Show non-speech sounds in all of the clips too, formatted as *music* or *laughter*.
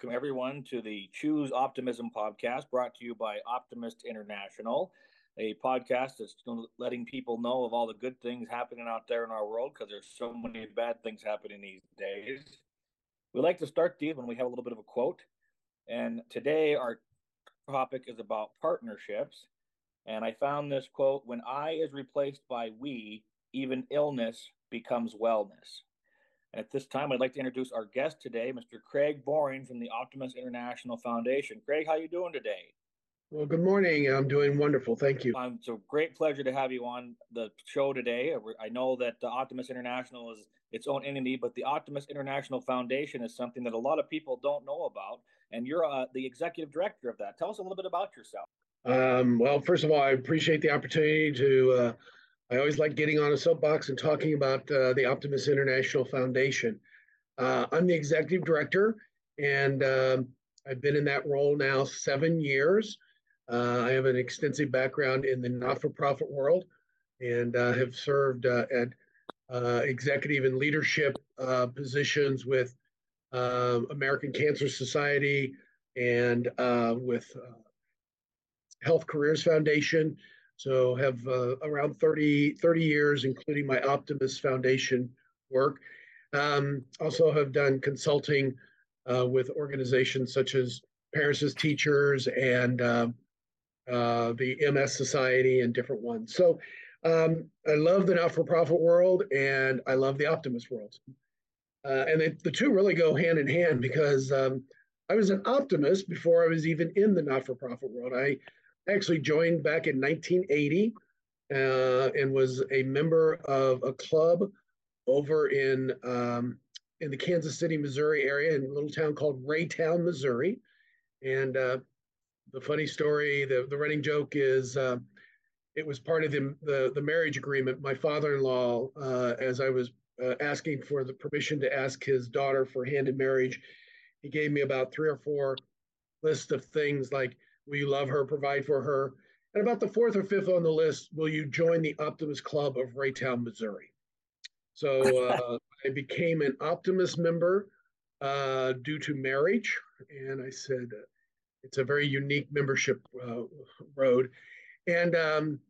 welcome everyone to the Choose Optimism podcast brought to you by Optimist International, a podcast that's letting people know of all the good things happening out there in our world because there's so many bad things happening these days. We like to start these when we have a little bit of a quote. And today our topic is about partnerships. And I found this quote when I is replaced by we, even illness becomes wellness. At this time, I'd like to introduce our guest today, Mr. Craig Boring from the Optimist International Foundation. Craig, how are you doing today? Well, good morning. I'm doing wonderful. Thank you. Um, it's a great pleasure to have you on the show today. I know that the Optimist International is its own entity, but the Optimist International Foundation is something that a lot of people don't know about, and you're uh, the executive director of that. Tell us a little bit about yourself. Um, well, first of all, I appreciate the opportunity to uh, I always like getting on a soapbox and talking about uh, the Optimist International Foundation. Uh, I'm the executive director, and um, I've been in that role now seven years. Uh, I have an extensive background in the not for profit world and uh, have served uh, at uh, executive and leadership positions with American Cancer Society and with Health Careers Foundation so have uh, around 30, 30 years, including my Optimist Foundation work. Um, also have done consulting uh, with organizations such as Parents as Teachers and uh, uh the MS Society and different ones. So um, I love the not-for-profit world and I love the optimist world. Uh, and they, the two really go hand in hand because um, I was an optimist before I was even in the not-for-profit world. I actually joined back in 1980 uh, and was a member of a club over in um, in the Kansas City, Missouri area, in a little town called Raytown, Missouri. And uh, the funny story, the, the running joke is uh, it was part of the, the, the marriage agreement. My father in law, uh, as I was uh, asking for the permission to ask his daughter for hand in marriage, he gave me about three or four lists of things like Will you love her, provide for her? And about the fourth or fifth on the list, will you join the Optimist Club of Raytown, Missouri? So uh, I became an Optimist member uh, due to marriage. And I said, uh, it's a very unique membership uh, road. And um,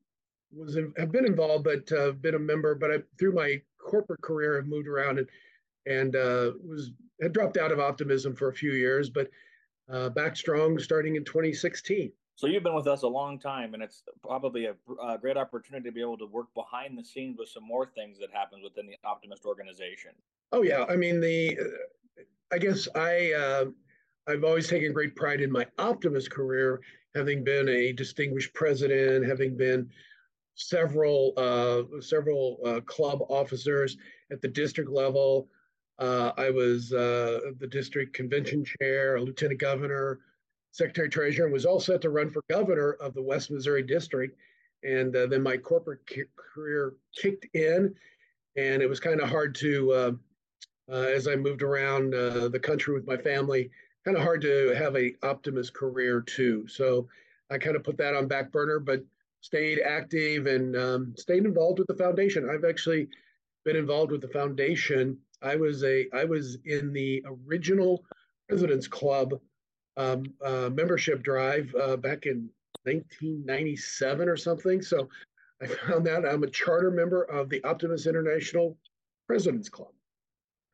was have been involved, but uh, been a member. But I, through my corporate career, I've moved around and and uh, was had dropped out of optimism for a few years, but uh, back strong starting in 2016. So you've been with us a long time, and it's probably a, a, great opportunity to be able to work behind the scenes with some more things that happens within the Optimist organization. Oh yeah, I mean the, I guess I uh, I've always taken great pride in my Optimist career, having been a distinguished president, having been several uh, several uh, club officers at the district level, uh, I was uh, the district convention chair, a lieutenant governor, secretary treasurer, and was all set to run for governor of the West Missouri district. And uh, then my corporate career kicked in, and it was kind of hard to, uh, uh, as I moved around uh, the country with my family, kind of hard to have a optimist career too. So I kind of put that on back burner, but stayed active and um, stayed involved with the foundation. I've actually been involved with the foundation I was a I was in the original President's Club um, uh, membership drive uh, back in 1997 or something. So I found that I'm a charter member of the Optimist International President's Club.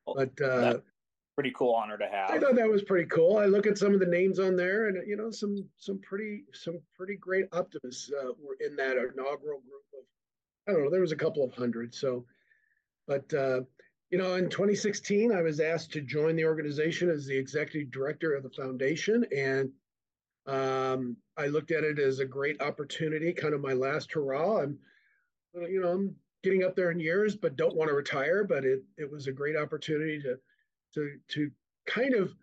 But uh, pretty cool honor to have. I thought that was pretty cool. I look at some of the names on there, and you know, some some pretty some pretty great optimists uh, were in that inaugural group of. I don't know. There was a couple of hundred. So, but uh, you know, in 2016, I was asked to join the organization as the executive director of the foundation. And um, I looked at it as a great opportunity, kind of my last hurrah. I'm, you know, I'm getting up there in years, but don't want to retire. But it, it was a great opportunity to, to, to kind of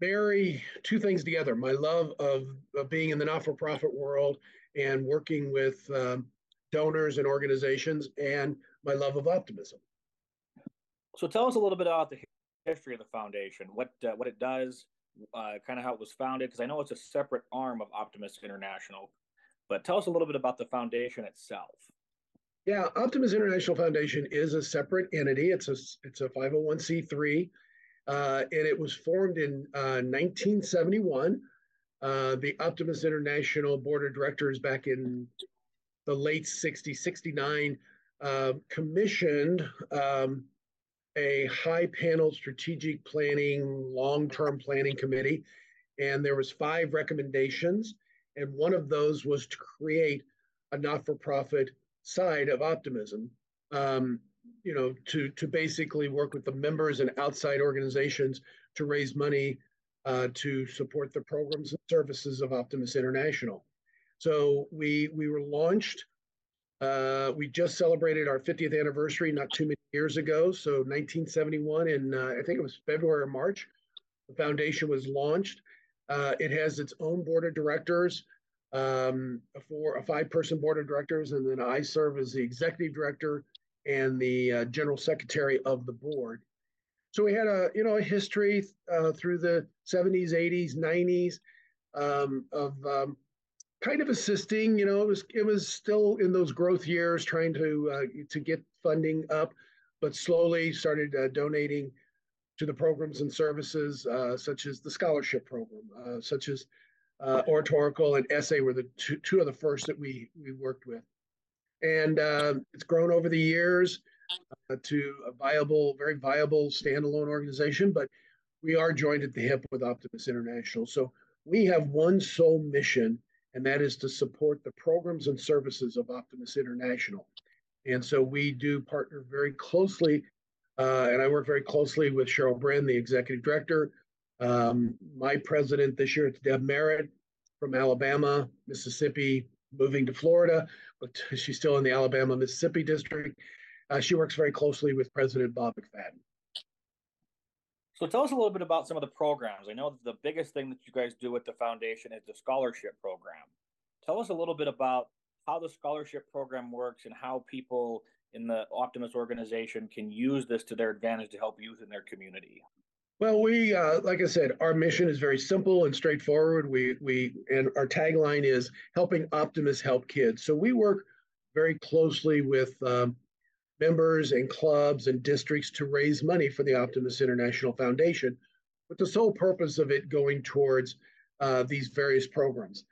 marry two things together my love of, of being in the not for profit world and working with um, donors and organizations, and my love of optimism. So tell us a little bit about the history of the foundation, what uh, what it does, uh, kind of how it was founded, because I know it's a separate arm of Optimist International. But tell us a little bit about the foundation itself. Yeah, Optimist International Foundation is a separate entity. It's a it's a 501c3. uh, and it was formed in uh, 1971. Uh, the Optimist International Board of Directors back in the late 60s, 69, uh, commissioned um, a high panel strategic planning, long-term planning committee, and there was five recommendations, and one of those was to create a not-for-profit side of optimism. Um, you know, to to basically work with the members and outside organizations to raise money uh, to support the programs and services of Optimist International. So we we were launched. Uh, we just celebrated our 50th anniversary not too many years ago. So 1971, and uh, I think it was February or March, the foundation was launched. Uh, it has its own board of directors, um, a four a five person board of directors, and then I serve as the executive director and the uh, general secretary of the board. So we had a you know a history uh, through the 70s, 80s, 90s um, of um, kind of assisting. You know, it was it was still in those growth years, trying to uh, to get funding up, but slowly started uh, donating to the programs and services uh, such as the scholarship program, uh, such as oratorical and essay were the two, two of the first that we we worked with and uh, it's grown over the years uh, to a viable, very viable standalone organization. But we are joined at the hip with Optimist International. So we have one sole mission, and that is to support the programs and services of Optimist International. And so we do partner very closely, uh, and I work very closely with Cheryl Brin, the executive director. Um, my president this year, it's Deb Merritt from Alabama, Mississippi, moving to Florida but *laughs* she's still in the Alabama Mississippi district. Uh, she works very closely with President Bob McFadden. So tell us a little bit about some of the programs. I know the biggest thing that you guys do with the foundation is the scholarship program. Tell us a little bit about how the scholarship program works and how people in the Optimist organization can use this to their advantage to help youth in their community. Well, we, uh, like I said, our mission is very simple and straightforward. We, we, and our tagline is helping Optimists help kids. So we work very closely with um, members and clubs and districts to raise money for the Optimist International Foundation, with the sole purpose of it going towards uh, these various programs.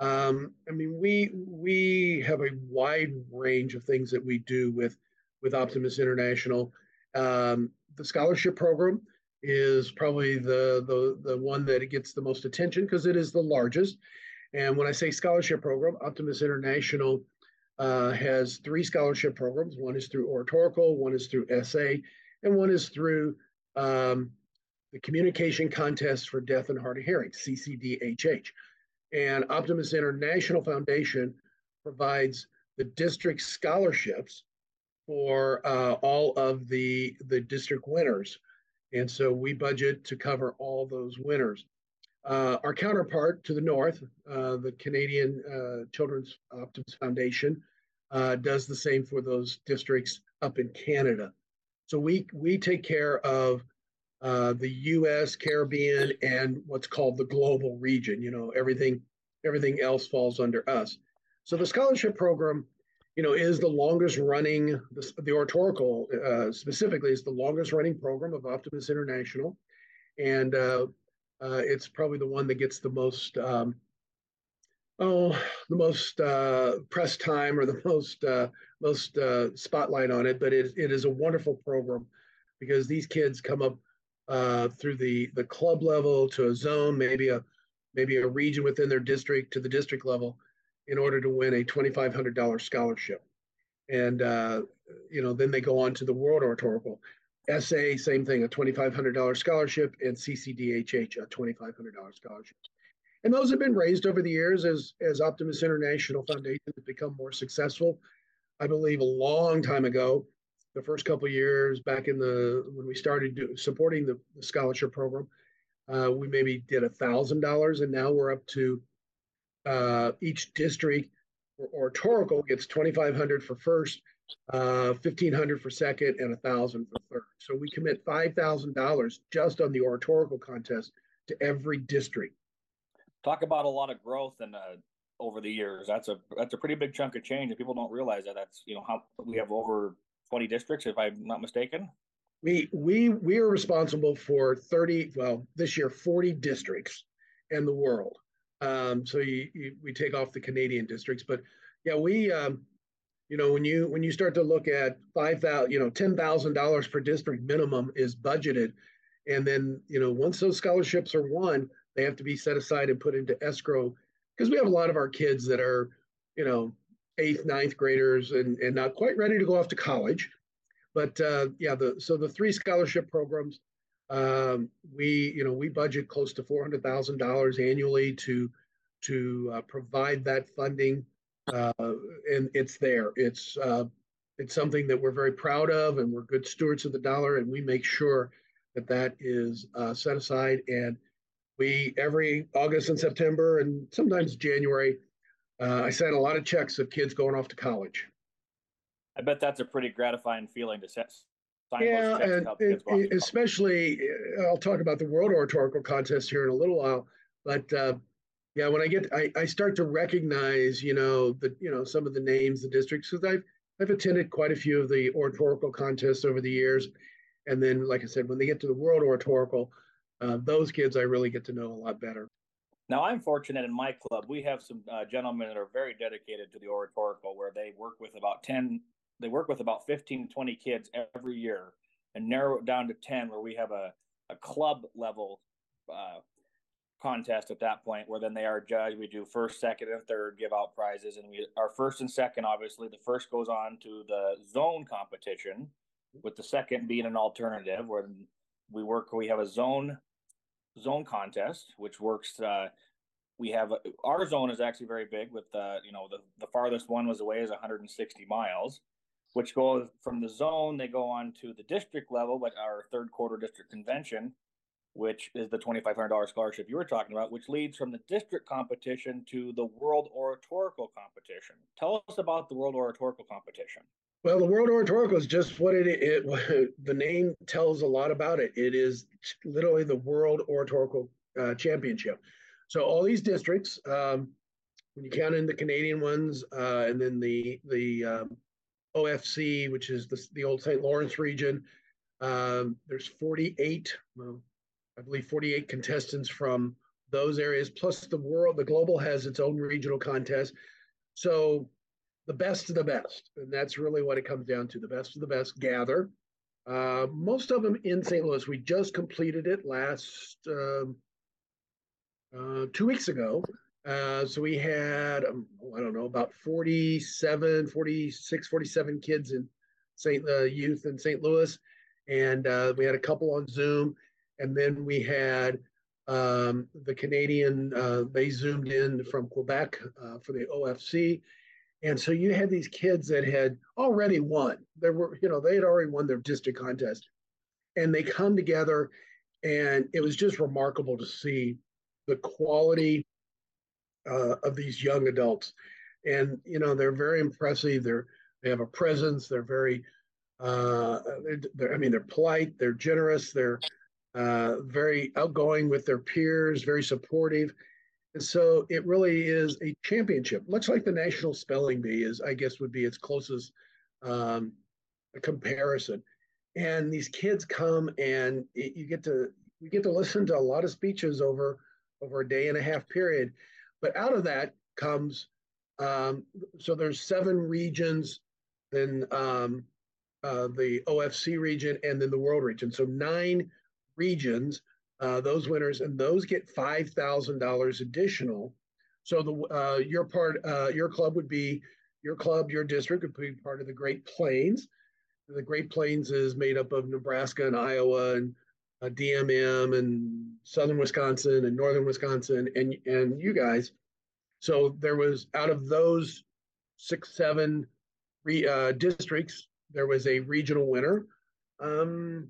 Um, I mean, we we have a wide range of things that we do with with Optimist International. Um, the scholarship program is probably the the the one that gets the most attention because it is the largest. And when I say scholarship program, Optimist International uh, has three scholarship programs. One is through oratorical, one is through essay, and one is through um, the Communication Contest for Deaf and Hard of Hearing, CCDHH. And Optimist International Foundation provides the district scholarships for uh, all of the the district winners and so we budget to cover all those winners. Uh, our counterpart to the north, uh, the Canadian uh, Children's Optimist Foundation, uh, does the same for those districts up in Canada. So we we take care of uh, the U.S., Caribbean, and what's called the global region. You know, everything everything else falls under us. So the scholarship program you know, is the longest running, the, the oratorical uh, specifically is the longest running program of Optimist International. And uh, uh, it's probably the one that gets the most, um, oh, the most uh, press time or the *laughs* most, uh, most uh, spotlight on it. But it, it is a wonderful program because these kids come up through the, the club level to a zone, maybe a, maybe a region within their district to the district level in order to win a $2,500 scholarship. And, uh, you know, then they go on to the World Oratorical. SA, same thing, a $2,500 scholarship, and CCDHH, a $2,500 scholarship. And those have been raised over the years as, as Optimist International Foundation has become more successful. I believe a long time ago, the first couple years back in the when we started do, supporting the, the, scholarship program, uh, we maybe did a thousand dollars, and now we're up to uh, each district or oratorical gets 2500 for first, uh, 1500 for second, and 1000 for So we commit $5,000 just on the oratorical contest to every district. Talk about a lot of growth and uh, over the years. That's a that's a pretty big chunk of change, and people don't realize that. That's you know how we have over 20 districts, if I'm not mistaken. We we we are responsible for 30, well, this year 40 districts in the world. Um, so you, you, we take off the Canadian districts, but yeah, we um, you know when you when you start to look at five thousand, you know, ten thousand dollars per district minimum is budgeted, and then you know once those scholarships are won, they have to be set aside and put into escrow. Because we have a lot of our kids that are you know eighth, ninth graders and and not quite ready to go off to college, but uh, yeah, the so the three scholarship programs, um, we you know we budget close to four hundred thousand dollars annually to to uh, provide that funding, uh, and it's there. It's uh, it's something that we're very proud of, and we're good stewards of the dollar, and we make sure that that is uh, set aside. And we every August and September, and sometimes January, uh, I send a lot of checks of kids going off to college. I bet that's a pretty gratifying feeling to set. Yeah, and especially uh, I'll talk about the World Oratorical Contest here in a little while, but uh, yeah, when I get I, I start to recognize you know the you know some of the names, the districts because I've I've attended quite a few of the oratorical contests over the years, and then like I said, when they get to the World Oratorical, uh, those kids I really get to know a lot better. Now, I'm fortunate in my club. We have some uh, gentlemen that are very dedicated to the oratorical, where they work with about 10 they work with about 15 20 kids every year and narrow it down to 10 where we have a, a club level uh, contest at that point where then they are judged. We do first second and third give out prizes and we our first and second obviously the first goes on to the zone competition with the second being an alternative where we work we have a zone zone contest which works uh, we have our zone is actually very big with uh, you know the, the farthest one was away is 160 miles which go from the zone, they go on to the district level, like our third quarter district convention, which is the $2,500 scholarship you were talking about, which leads from the district competition to the World Oratorical Competition. Tell us about the World Oratorical Competition. Well, the World Oratorical is just what it, it *laughs* the name tells a lot about it. It is literally the World Oratorical uh, Championship. So all these districts, um, when you count in the Canadian ones, uh, and then the the um, OFC, which is the, the old St. Lawrence region. Um, there's 48, well, I believe 48 contestants from those areas, plus the world, the global has its own regional contest. So the best of the best, and that's really what it comes down to. The best of the best gather. Uh, most of them in St. Louis. We just completed it last um, uh, two weeks ago. Uh, so we had, um, I don't know, about 47, 46, 47 kids in St. Uh, Youth in St. Louis. And uh, we had a couple on Zoom. And then we had um, the Canadian, uh, they zoomed in from Quebec uh, for the OFC. And so you had these kids that had already won. There were, you know, they had already won their district contest. And they come together, and it was just remarkable to see the quality uh, of these young adults. And, you know, they're very impressive. They're, they have a presence. They're very, uh, they're, they're, I mean, they're polite, they're generous, they're uh, very outgoing with their peers, very supportive. And so it really is a championship, much like the National Spelling Bee is, I guess, would be its closest um, comparison. And these kids come and it, you get to you get to listen to a lot of speeches over over a day and a half period but out of that comes, um, so there's seven regions, then um, uh, the OFC region, and then the world region. So nine regions, uh, those winners, and those get five thousand dollars additional. So the uh, your part, uh, your club would be your club, your district would be part of the Great Plains. The Great Plains is made up of Nebraska and Iowa and uh, DMM and southern Wisconsin and northern Wisconsin and and you guys. So there was out of those six seven re, uh, districts, there was a regional winner. Um,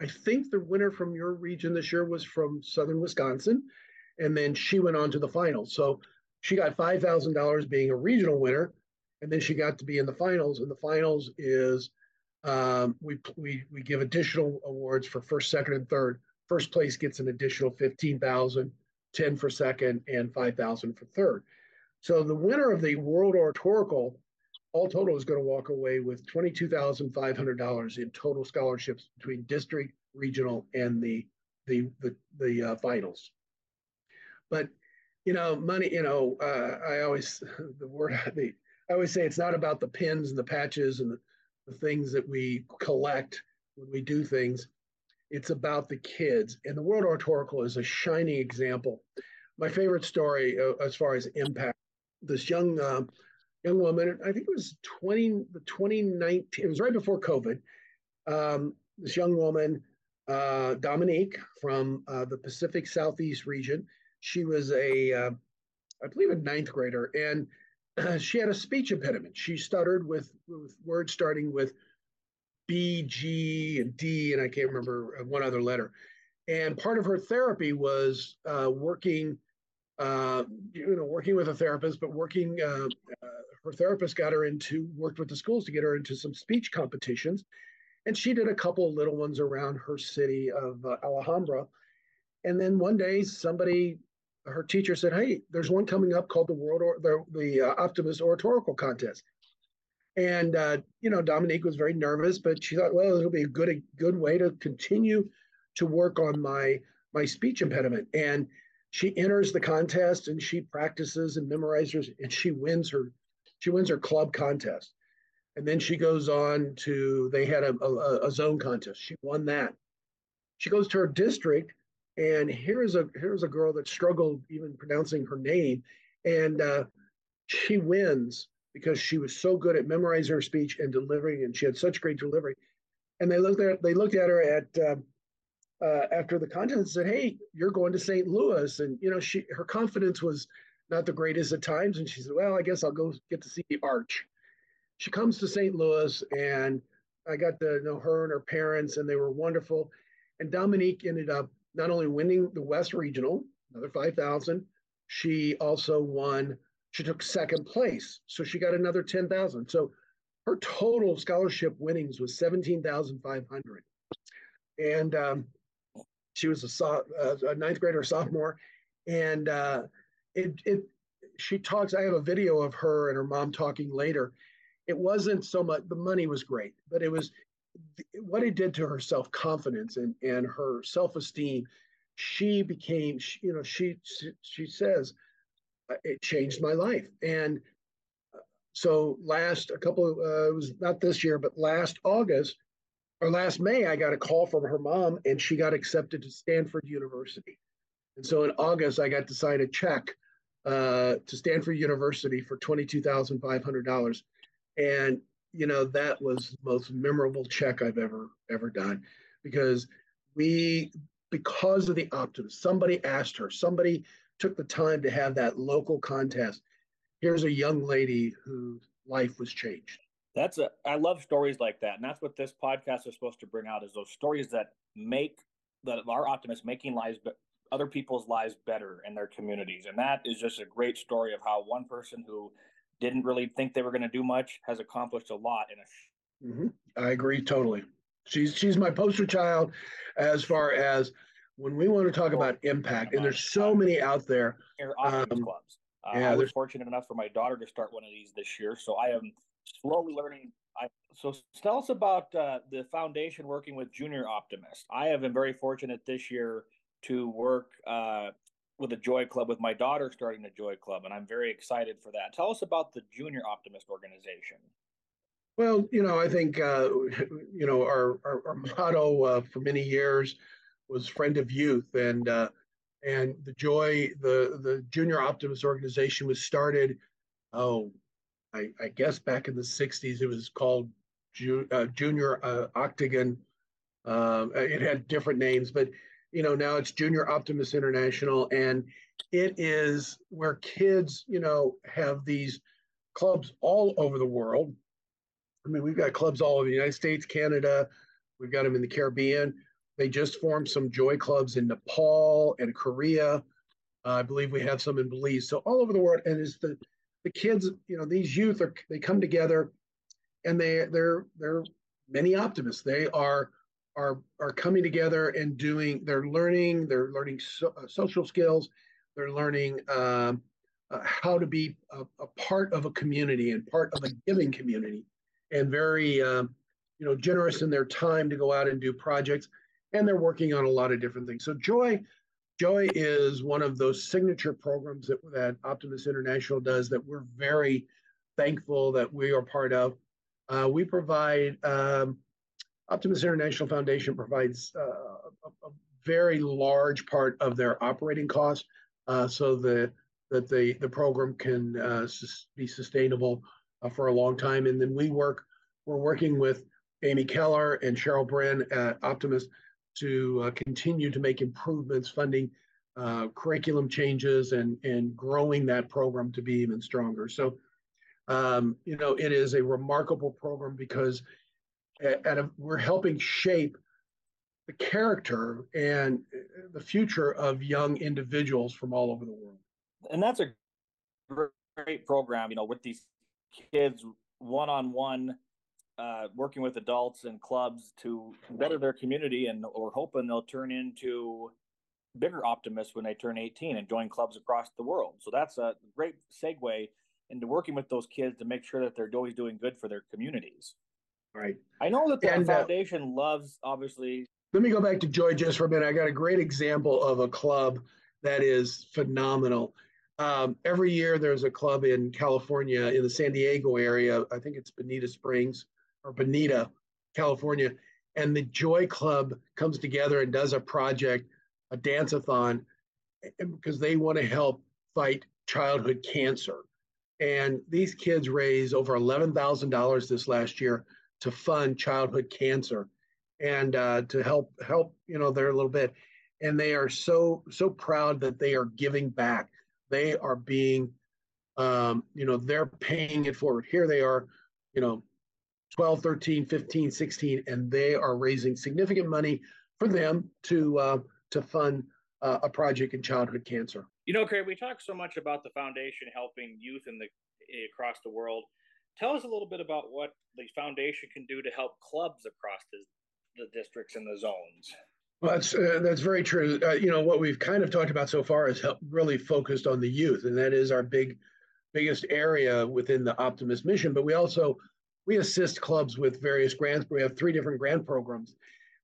I think the winner from your region this year was from southern Wisconsin, and then she went on to the finals. So she got five thousand dollars being a regional winner, and then she got to be in the finals. And the finals is um, we, we, we give additional awards for first, second, and third. First place gets an additional 15,000, 10 for second, and 5,000 for third. So the winner of the World Oratorical all total is going to walk away with $22,500 in total scholarships between district, regional, and the the the, the uh, finals. But you know, money. You know, uh, I always *laughs* the word the, I always say it's not about the pins and the patches and the, the things that we collect when we do things. It's about the kids, and the World Oratorical is a shining example. My favorite story, uh, as far as impact, this young uh, young woman. I think it was 20, 2019. It was right before COVID. Um, this young woman, uh, Dominique from uh, the Pacific Southeast region. She was a, uh, I believe, a ninth grader, and uh, *clears throat* she had a speech impediment. She stuttered with, with words starting with B, G, and D, and I can't remember uh, one other letter. And part of her therapy was uh, working, you know, working with a therapist, but working her therapist got her into worked with the schools to get her into some speech competitions. And she did a couple little ones around her city of uh, alhambra. And then one day somebody her teacher said hey there's one coming up called the world or the, the uh, optimist oratorical contest. And uh, you know dominique was very nervous but she thought well it'll be a good a good way to continue to work on my my speech impediment. And she enters the contest and she practices and memorizes and she wins her she wins her club contest. And then she goes on to, they had a, a, a zone contest. She won that. She goes to her district, and here's a here's a girl that struggled even pronouncing her name, and uh, she wins because she was so good at memorizing her speech and delivering, and she had such great delivery. And they looked at they looked at her at uh, uh, after the contest and said, "Hey, you're going to St. Louis," and you know she her confidence was not the greatest at times. And she said, Well, I guess I'll go get to see the Arch. She comes to St. Louis, and I got to know her and her parents, and they were wonderful. And Dominique ended up not only winning the West Regional, another 5,000, she also won, she took second place. So she got another 10,000. So her total scholarship winnings was 17,500. And um, she was a, so, uh, a ninth grader, sophomore. And uh, it it she talks i have a video of her and her mom talking later. It wasn't so much the money was great but it was what it did to her self-confidence and and her self-esteem. She became you know she she says it changed my life. And so last a couple uh, it was not this year but last august or last may i got a call from her mom and she got accepted to stanford university. And so in august i got to sign a check uh, to Stanford University for $22,500. And, you know, that was the most memorable check I've ever, ever done because we, because of the optimist, somebody asked her, somebody took the time to have that local contest. Here's a young lady whose life was changed. That's a, I love stories like that. And that's what this podcast is supposed to bring out is those stories that make that our optimists making lives other people's lives better in their communities. And that is just a great story of how one person who didn't really think they were going to do much has accomplished a lot in a. Mm-hmm. I agree totally. She's she's my poster child as far as when we want to talk about impact, and there's so many out there. Um, clubs. Uh, yeah, I was fortunate enough for my daughter to start one of these this year, so I am slowly learning. I, so tell us about uh, the foundation working with Junior Optimist. I have been very fortunate this year to work uh, with a Joy Club with my daughter starting a Joy Club, and I'm very excited for that. Tell us about the Junior Optimist organization. Well, you know, I think uh, you know our our, our motto uh, for many years was "Friend of Youth," and uh, and the Joy the the Junior Optimist organization was started. Oh, I, I guess back in the '60s, it was called Ju- uh, Junior uh, Octagon. Um, it had different names, but you know now it's junior optimist international and it is where kids you know have these clubs all over the world. I mean we've got clubs all over the united states canada we've got them in the caribbean. They just formed some joy clubs in nepal and korea. Uh, i believe we have some in belize. So all over the world and it's the the kids you know these youth are they come together and they they're they're many optimists. They are are are coming together and doing they're learning they're learning so, uh, social skills they're learning um, uh, how to be a, a, part of a community and part of a giving community, and very um, you know generous in their time to go out and do projects. And they're working on a lot of different things. So Joy, Joy is one of those signature programs that that Optimist International does that we're very thankful that we are part of. Uh, we provide um, Optimist International Foundation provides uh, a, a, very large part of their operating costs, uh, so the, that the the program can uh, sus- be sustainable uh, for a long time. And then we work we're working with Amy Keller and Cheryl Bren at Optimist to uh, continue to make improvements, funding uh, curriculum changes, and and growing that program to be even stronger. So. Um, you know, it is a remarkable program because and we're helping shape the character and uh, the future of young individuals from all over the world. And that's a great program, you know, with these kids one on one, working with adults and clubs to better their community. And we're hoping they'll turn into bigger optimists when they turn 18 and join clubs across the world. So that's a great segue into working with those kids to make sure that they're always doing good for their communities. Right. I know that the and, uh, foundation uh, loves, obviously. Let me go back to Joy just for a minute. I got a great example of a club that is phenomenal. Um, every year there's a club in California, in the San Diego area. I think it's Bonita Springs or Bonita, California. And the Joy Club comes together and does a project, a dance-a-thon, because they want to help fight childhood cancer. And these kids raise over $11,000 this last year to fund childhood cancer and uh, to help help you know there a little bit. And they are so so proud that they are giving back. They are being um, you know they're paying it forward. Here they are you know 12 13 15 16 and they are raising significant money for them to uh, to fund uh, a project in childhood cancer. You know craig we talk so much about the foundation helping youth in the across the world Tell us a little bit about what the foundation can do to help clubs across the, the districts and the zones. Well, that's uh, that's very true. Uh, you know what we've kind of talked about so far is really focused on the youth, and that is our big, biggest area within the Optimist mission. But we also we assist clubs with various grants. We have three different grant programs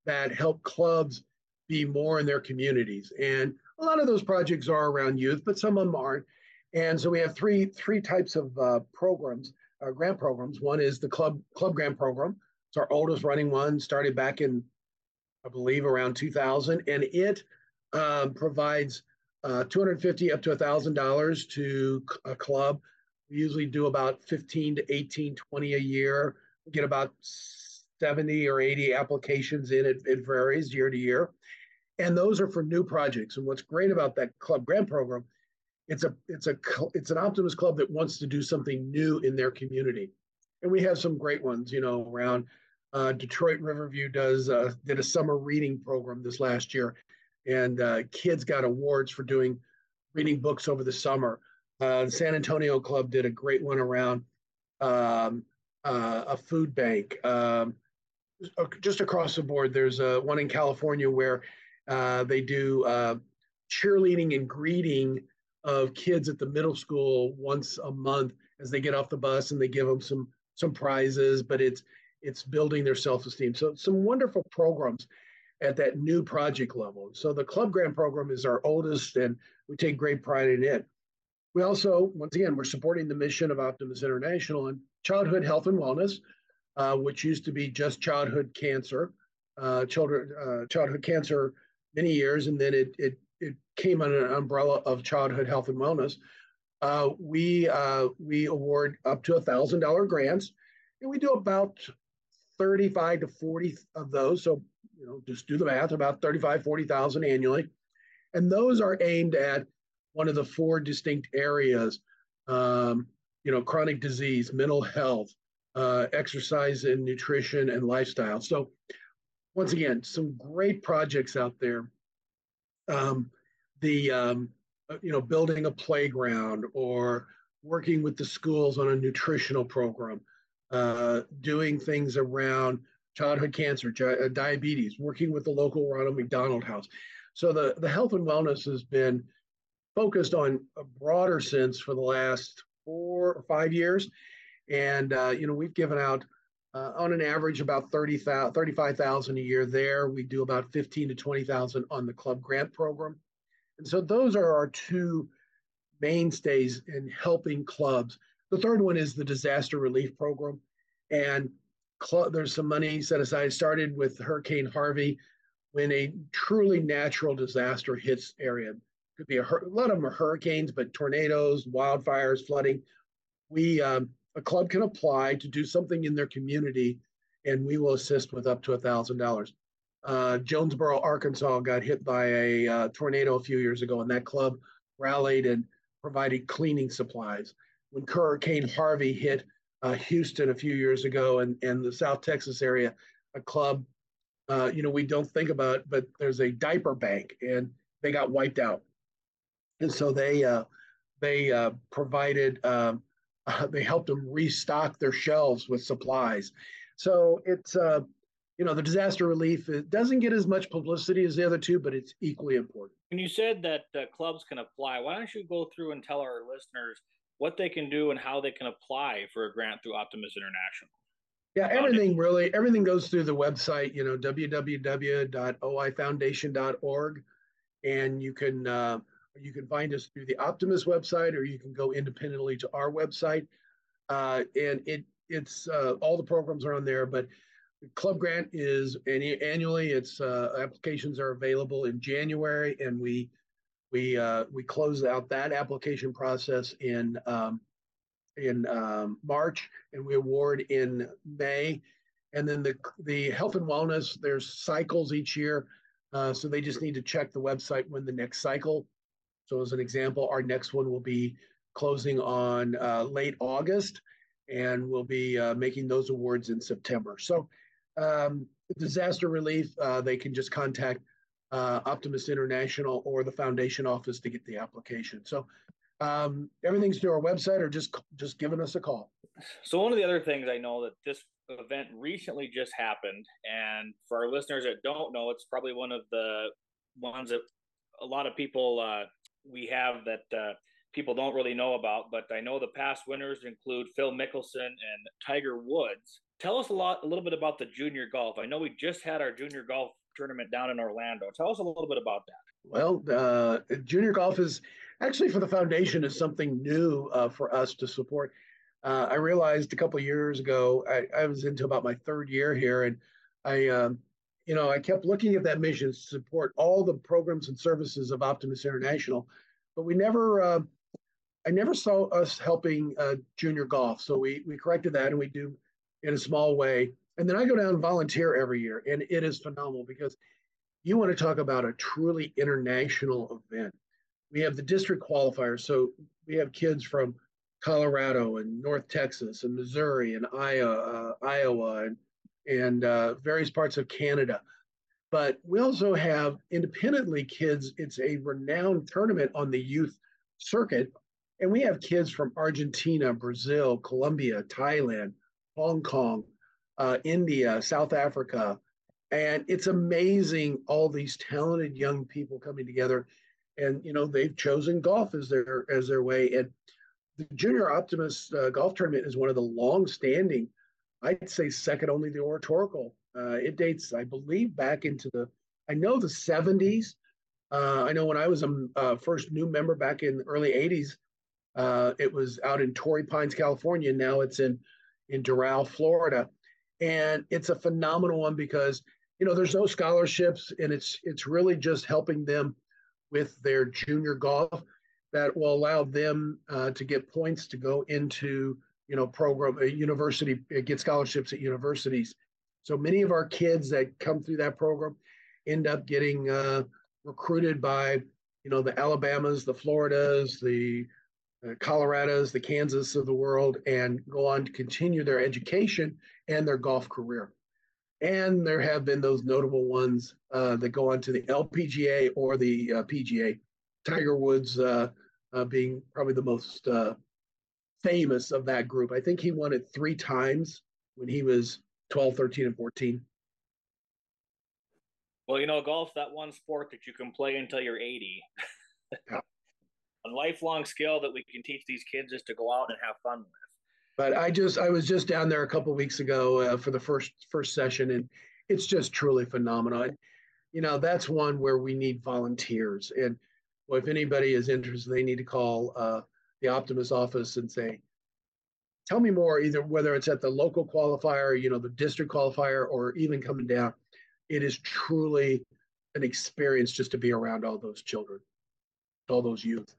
that help clubs be more in their communities, and a lot of those projects are around youth, but some of them aren't. And so we have three three types of uh, programs our grant programs. One is the club club grant program. It's our oldest running one, started back in, I believe, around 2000, and it um, provides uh, 250 up to $1,000 to a club. We usually do about 15 to 18, 20 a year. We get about 70 or 80 applications in. It, it varies year to year. And those are for new projects. And what's great about that club grant program it's a it's a it's an optimist club that wants to do something new in their community. And we have some great ones you know around uh, detroit riverview does uh, did a summer reading program this last year. And uh, kids got awards for doing reading books over the summer. Uh, the san antonio club did a great one around um, uh, a food bank. Um, just across the board there's a one in california where uh, they do cheerleading and greeting of kids at the middle school once a month as they get off the bus and they give them some some prizes but it's it's building their self-esteem. So some wonderful programs at that new project level. So the club grant program is our oldest and we take great pride in it. We also once again we're supporting the mission of optimist international and childhood health and wellness uh, which used to be just childhood cancer uh, children uh, childhood cancer many years and then it, it it came under an umbrella of childhood health and wellness. Uh, we uh, we award up to a thousand dollar grants, and we do about thirty five to forty of those. So you know, just do the math, about 35, 40,000 annually, and those are aimed at one of the four distinct areas. Um, you know, chronic disease, mental health, uh, exercise and nutrition, and lifestyle. So once again, some great projects out there um, the um, uh, you know building a playground or working with the schools on a nutritional program, uh, doing things around childhood cancer, uh, diabetes, working with the local Ronald McDonald House. So the, the health and wellness has been focused on a broader sense for the last four or five years. And, uh, you know, we've given out uh, on an average about 30, 35,000 a year there. We do about 15 to 20,000 on the club grant program. And so those are our two mainstays in helping clubs. The third one is the disaster relief program. And there's some money set aside, started with Hurricane Harvey when a truly natural disaster hits area. Could be a, a lot of them are hurricanes, but tornadoes, wildfires, flooding. We um, a club can apply to do something in their community, and we will assist with up to a thousand dollars. Uh, Jonesboro, Arkansas, got hit by a uh, tornado a few years ago, and that club rallied and provided cleaning supplies. When Hurricane Harvey hit uh, Houston a few years ago and, and the South Texas area, a club, uh, you know, we don't think about, but there's a diaper bank, and they got wiped out, and so they uh, they uh, provided. Um, *laughs* they helped them restock their shelves with supplies. So it's you know, the disaster relief it doesn't get as much publicity as the other two, but it's equally important. When you said that uh, clubs can apply, why don't you go through and tell our listeners what they can do and how they can apply for a grant through Optimist International? Yeah, everything really, everything goes through the website, you know, www.oifoundation.org. And you can, uh, you can find us through the Optimist website, or you can go independently to our website. Uh, and it, it's uh, all the programs are on there, but Club Grant is annually. Its uh, applications are available in January, and we we uh, we close out that application process in um, in um, March, and we award in May. And then the the health and wellness, there's cycles each year, uh, so they just need to check the website when the next cycle. So as an example, our next one will be closing on uh, late August, and we'll be uh, making those awards in September. So um, disaster relief, uh, they can just contact uh, Optimist International or the foundation office to get the application. So um, everything's through our website or just just giving us a call. So one of the other things I know that this event recently just happened, and for our listeners that don't know, it's probably one of the ones that a lot of people uh, we have that uh, people don't really know about. But I know the past winners include Phil Mickelson and Tiger Woods tell us a lot, a little bit about the junior golf. I know we just had our junior golf tournament down in Orlando. Tell us a little bit about that. Well, uh, junior golf is actually for the foundation is something new uh, for us to support. Uh, I realized a couple years ago, I, I, was into about my third year here, and I, um, you know, I kept looking at that mission to support all the programs and services of Optimist International, but we never, uh, I never saw us helping uh, junior golf. So we we corrected that, and we do in a small way. And then I go down and volunteer every year, and it is phenomenal because you want to talk about a truly international event. We have the district qualifiers, so we have kids from Colorado and North Texas and Missouri and Iowa, uh, Iowa and and uh, various parts of Canada. But we also have independently kids. It's a renowned tournament on the youth circuit, and we have kids from Argentina, Brazil, Colombia, Thailand, Hong Kong, uh, India, South Africa. And it's amazing all these talented young people coming together. And, you know, they've chosen golf as their as their way. And the Junior Optimist uh, Golf Tournament is one of the long-standing, I'd say second only the Oratorical. Uh, it dates, I believe, back into the, I know the 70s. Uh, I know when I was a uh, first new member back in the early 80s, uh, it was out in Torrey Pines, California. Now it's in in Doral, Florida. And it's a phenomenal one because, you know, there's no scholarships and it's it's really just helping them with their junior golf that will allow them uh, to get points to go into, you know, program a university, uh, get scholarships at universities. So many of our kids that come through that program end up getting uh, recruited by, you know, the Alabamas, the Floridas, the Colorados, the Kansas of the world, and go on to continue their education and their golf career. And there have been those notable ones uh, that go on to the LPGA or the uh, PGA. Tiger Woods uh, uh, being probably the most uh, famous of that group. I think he won it three times when he was 12, 13, and 14. Well, you know, golf's that one sport that you can play until you're 80. yeah. A lifelong skill that we can teach these kids is to go out and have fun with. But I just I was just down there a couple weeks ago uh, for the first first session, and it's just truly phenomenal. You know, that's one where we need volunteers. And well, if anybody is interested, they need to call uh, the Optimist office and say, tell me more, either whether it's at the local qualifier, you know, the district qualifier, or even coming down. It is truly an experience just to be around all those children, all those youth.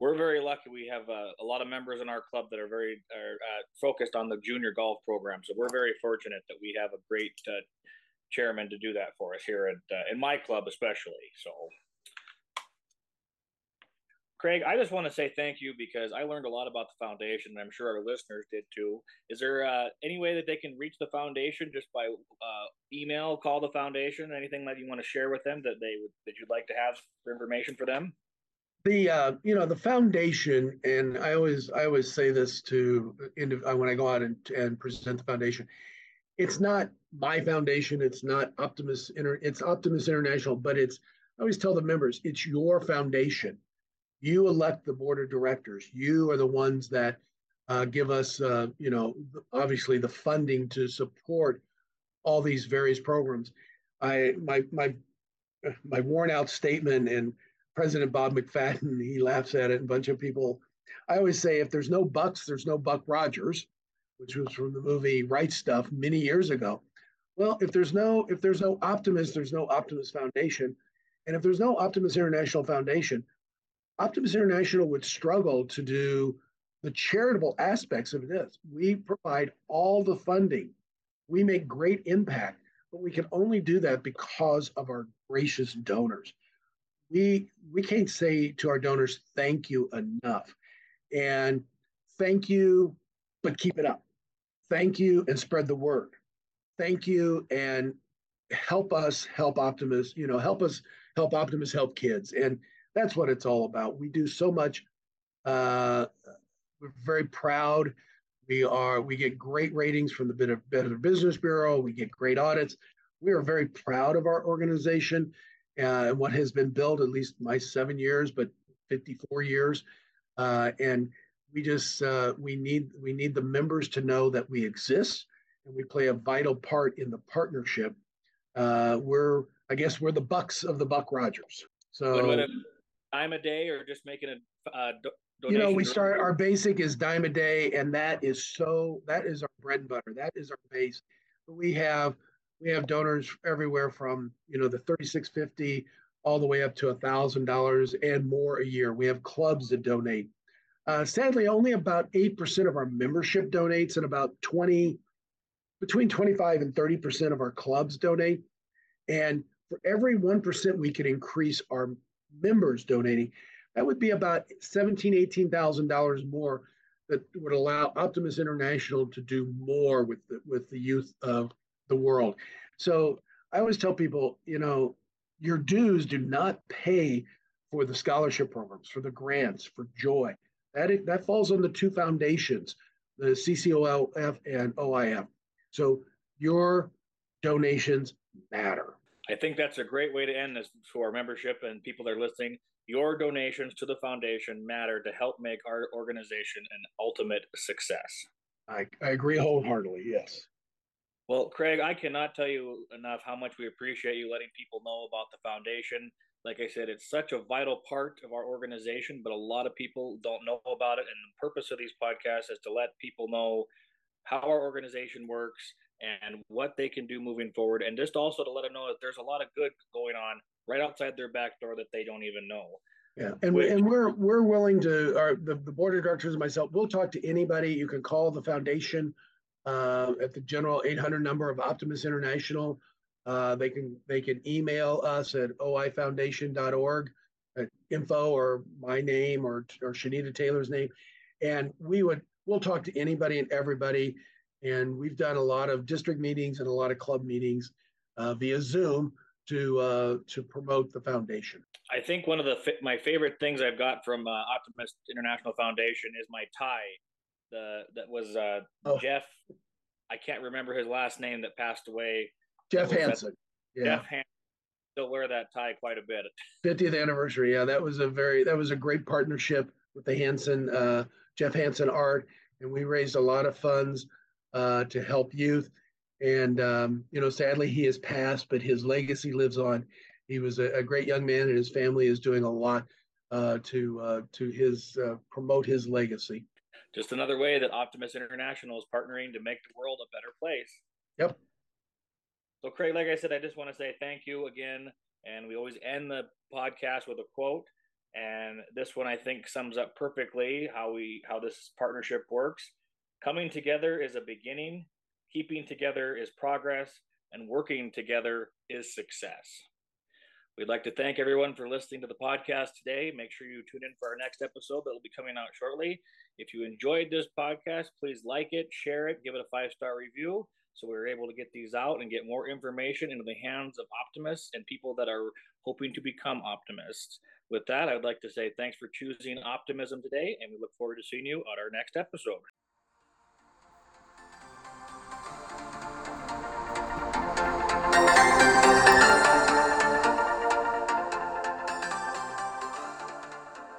We're very lucky. We have uh, a lot of members in our club that are very are, uh, focused on the junior golf program. So we're very fortunate that we have a great uh, chairman to do that for us here at uh, in my club, especially. So Craig, I just want to say thank you because I learned a lot about the foundation, and I'm sure our listeners did too. Is there uh, any way that they can reach the foundation just by uh, email, call the foundation, anything that you want to share with them that they would that you'd like to have for information for them? The uh, you know the foundation, and I always I always say this to uh, when I go out and, and present the foundation. It's not my foundation. It's not Optimist Inter. It's Optimist International, but it's I always tell the members it's your foundation you elect the board of directors. You are the ones that uh, give us, uh, you know, obviously the funding to support all these various programs. I my my my worn out statement and President Bob McFadden he laughs at it. And a bunch of people. I always say if there's no Bucks, there's no Buck Rogers, which was from the movie Right Stuff many years ago. Well, if there's no if there's no Optimist, there's no Optimist Foundation, and if there's no Optimist International Foundation, Optimist International would struggle to do the charitable aspects of this. We provide all the funding, we make great impact, but we can only do that because of our gracious donors. We we can't say to our donors thank you enough, and thank you, but keep it up. Thank you and spread the word. Thank you and help us help Optimist. You know, help us help Optimist help kids and that's what it's all about. We do so much. Uh, we're very proud. We are. We get great ratings from the Better Business Bureau. We get great audits. We are very proud of our organization uh, and what has been built. At least my seven years, but 54 years, uh, and we just uh, we need we need the members to know that we exist and we play a vital part in the partnership. Uh, we're I guess we're the Bucks of the Buck Rogers. So dime a day or just making a uh, do- you know we start our basic is dime a day and that is so that is our bread and butter that is our base we have we have donors everywhere from you know the 3650 all the way up to a thousand dollars and more a year. We have clubs that donate. Uh, sadly only about 8% of our membership donates and about 20 between 25 and 30% of our clubs donate. And for every 1% we can increase our members donating, that would be about seventeen, eighteen thousand dollars more that would allow Optimist International to do more with the, with the youth of the world. So I always tell people, you know, your dues do not pay for the scholarship programs, for the grants, for JOI. That that falls on the two foundations, the CCOLF and OIF. So your donations matter. I think that's a great way to end this for our membership and people that are listening. Your donations to the foundation matter to help make our organization an ultimate success. I, I agree wholeheartedly. Yes. Well, Craig, I cannot tell you enough how much we appreciate you letting people know about the foundation. Like I said, it's such a vital part of our organization, but a lot of people don't know about it. And the purpose of these podcasts is to let people know how our organization works and what they can do moving forward, and just also to let them know that there's a lot of good going on right outside their back door that they don't even know. Yeah, and Which, and we're we're willing to our the, the board of directors and myself. We'll talk to anybody. You can call the foundation uh, at the general 800 number of Optimist International. Uh, they can they can email us at oifoundation.org at info or my name or or Shanita Taylor's name, and we would we'll talk to anybody and everybody and we've done a lot of district meetings and a lot of club meetings uh, via Zoom to uh, to promote the foundation. I think one of the my favorite things I've got from uh, Optimist International Foundation is my tie. The that was uh, oh. Jeff. I can't remember his last name that passed away. Jeff Hanson. Yeah. Jeff Hanson. still wear that tie quite a bit. 50th anniversary. Yeah, that was a very that was a great partnership with the Hanson uh, Jeff Hanson Art, and we raised a lot of funds uh, to help youth. And um, you know, sadly, he has passed, but his legacy lives on. He was a, a great young man, and his family is doing a lot uh, to uh, to his uh, promote his legacy. Just another way that Optimist International is partnering to make the world a better place. Yep. So, Craig, like I said, I just want to say thank you again. And we always end the podcast with a quote. And this one I think sums up perfectly how we how this partnership works. Coming together is a beginning, keeping together is progress, and working together is success. We'd like to thank everyone for listening to the podcast today. Make sure you tune in for our next episode that will be coming out shortly. If you enjoyed this podcast, please like it, share it, give it a five star review so we are able to get these out and get more information into the hands of optimists and people that are hoping to become optimists. With that, I would like to say thanks for choosing optimism today, and we look forward to seeing you on our next episode.